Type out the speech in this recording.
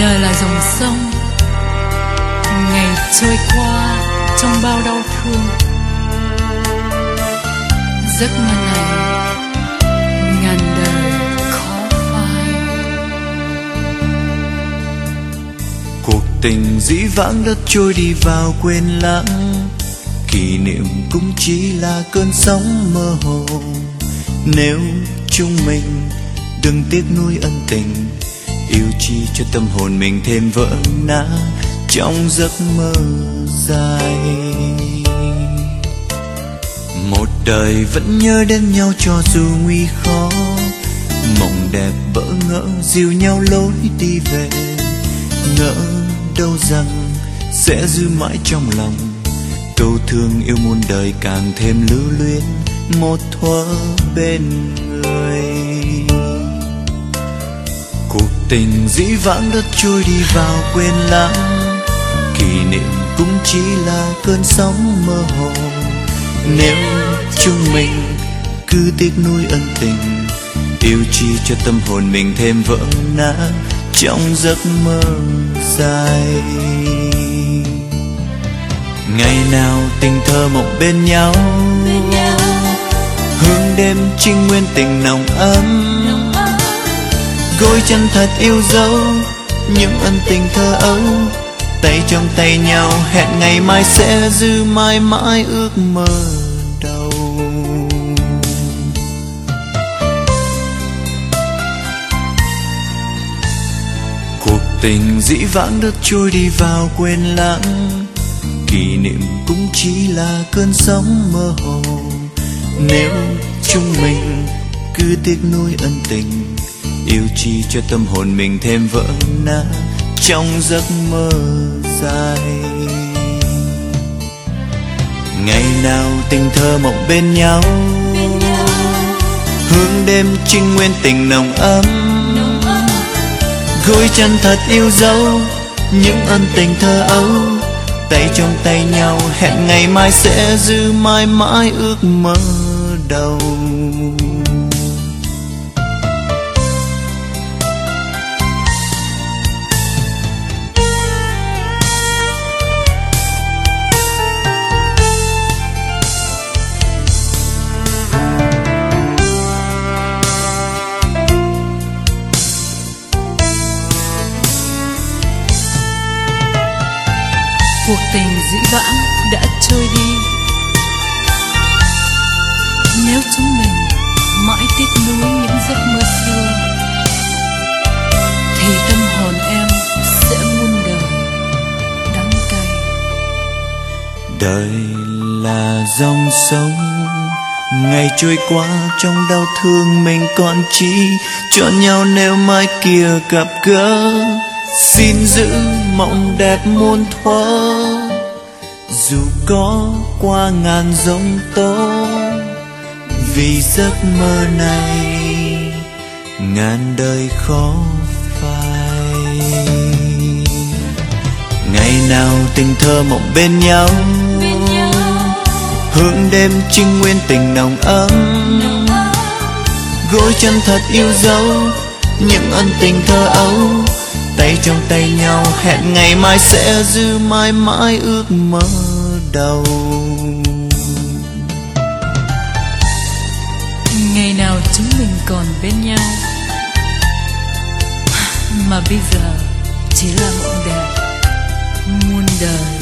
đời là dòng sông. Ngày trôi qua trong bao đau thương. Giấc mơ này ngàn đời khó phai. Cuộc tình dĩ vãng đã trôi đi vào quên lãng. Kỷ niệm cũng chỉ là cơn sóng mơ hồ. Nếu chúng mình đừng tiếc nuối ân tình yêu chi cho tâm hồn mình thêm vỡ nát trong giấc mơ dài. Một đời vẫn nhớ đến nhau cho dù nguy khó, mộng đẹp bỡ ngỡ dìu nhau lối đi về. Ngỡ đâu rằng sẽ giữ mãi trong lòng câu thương yêu muôn đời càng thêm lưu luyến một thuở bên người cuộc tình dĩ vãng đất trôi đi vào quên lãng. Kỷ niệm cũng chỉ là cơn sóng mơ hồ. Nếu chúng mình cứ tiếc nuối ân tình yêu chi cho tâm hồn mình thêm vỡ nát trong giấc mơ dài. Ngày nào tình thơ mộng bên nhau hương đêm trinh nguyên tình nồng ấm gối chân thật yêu dấu, những ân tình thơ ấu. Tay trong tay nhau, hẹn ngày mai sẽ dư mãi mãi ước mơ đầu. Cuộc tình dĩ vãng đất trôi đi vào quên lãng. Kỷ niệm cũng chỉ là cơn sóng mơ hồ. Nếu chúng mình cứ tiếc nuối ân tình yêu chi cho tâm hồn mình thêm vỡ nát trong giấc mơ dài. Ngày nào tình thơ mộng bên nhau, hương đêm trinh nguyên tình nồng ấm. Gối chân thật yêu dấu, những ân tình thơ ấu. Tay trong tay nhau, hẹn ngày mai sẽ giữ mãi mãi ước mơ đầu. Cuộc tình dĩ vãng đã trôi đi. Nếu chúng mình mãi tiếc nuối những giấc mơ xưa, thì tâm hồn em sẽ muôn đời đắng cay. Đời là dòng sông, ngày trôi qua trong đau thương mình còn chi cho nhau nếu mai kia gặp gỡ xin giữ mộng đẹp muôn thuở dù có qua ngàn giông tố. Vì giấc mơ này ngàn đời khó phai. Ngày nào tình thơ mộng bên nhau hương đêm trinh nguyên tình nồng ấm. Gối chân thật yêu dấu những ân tình thơ ấu tay trong tay nhau. Hẹn ngày mai sẽ giữ mãi mãi ước mơ đầu. Ngày nào chúng mình còn bên nhau. Mà bây giờ chỉ là mộng đẹp muôn đời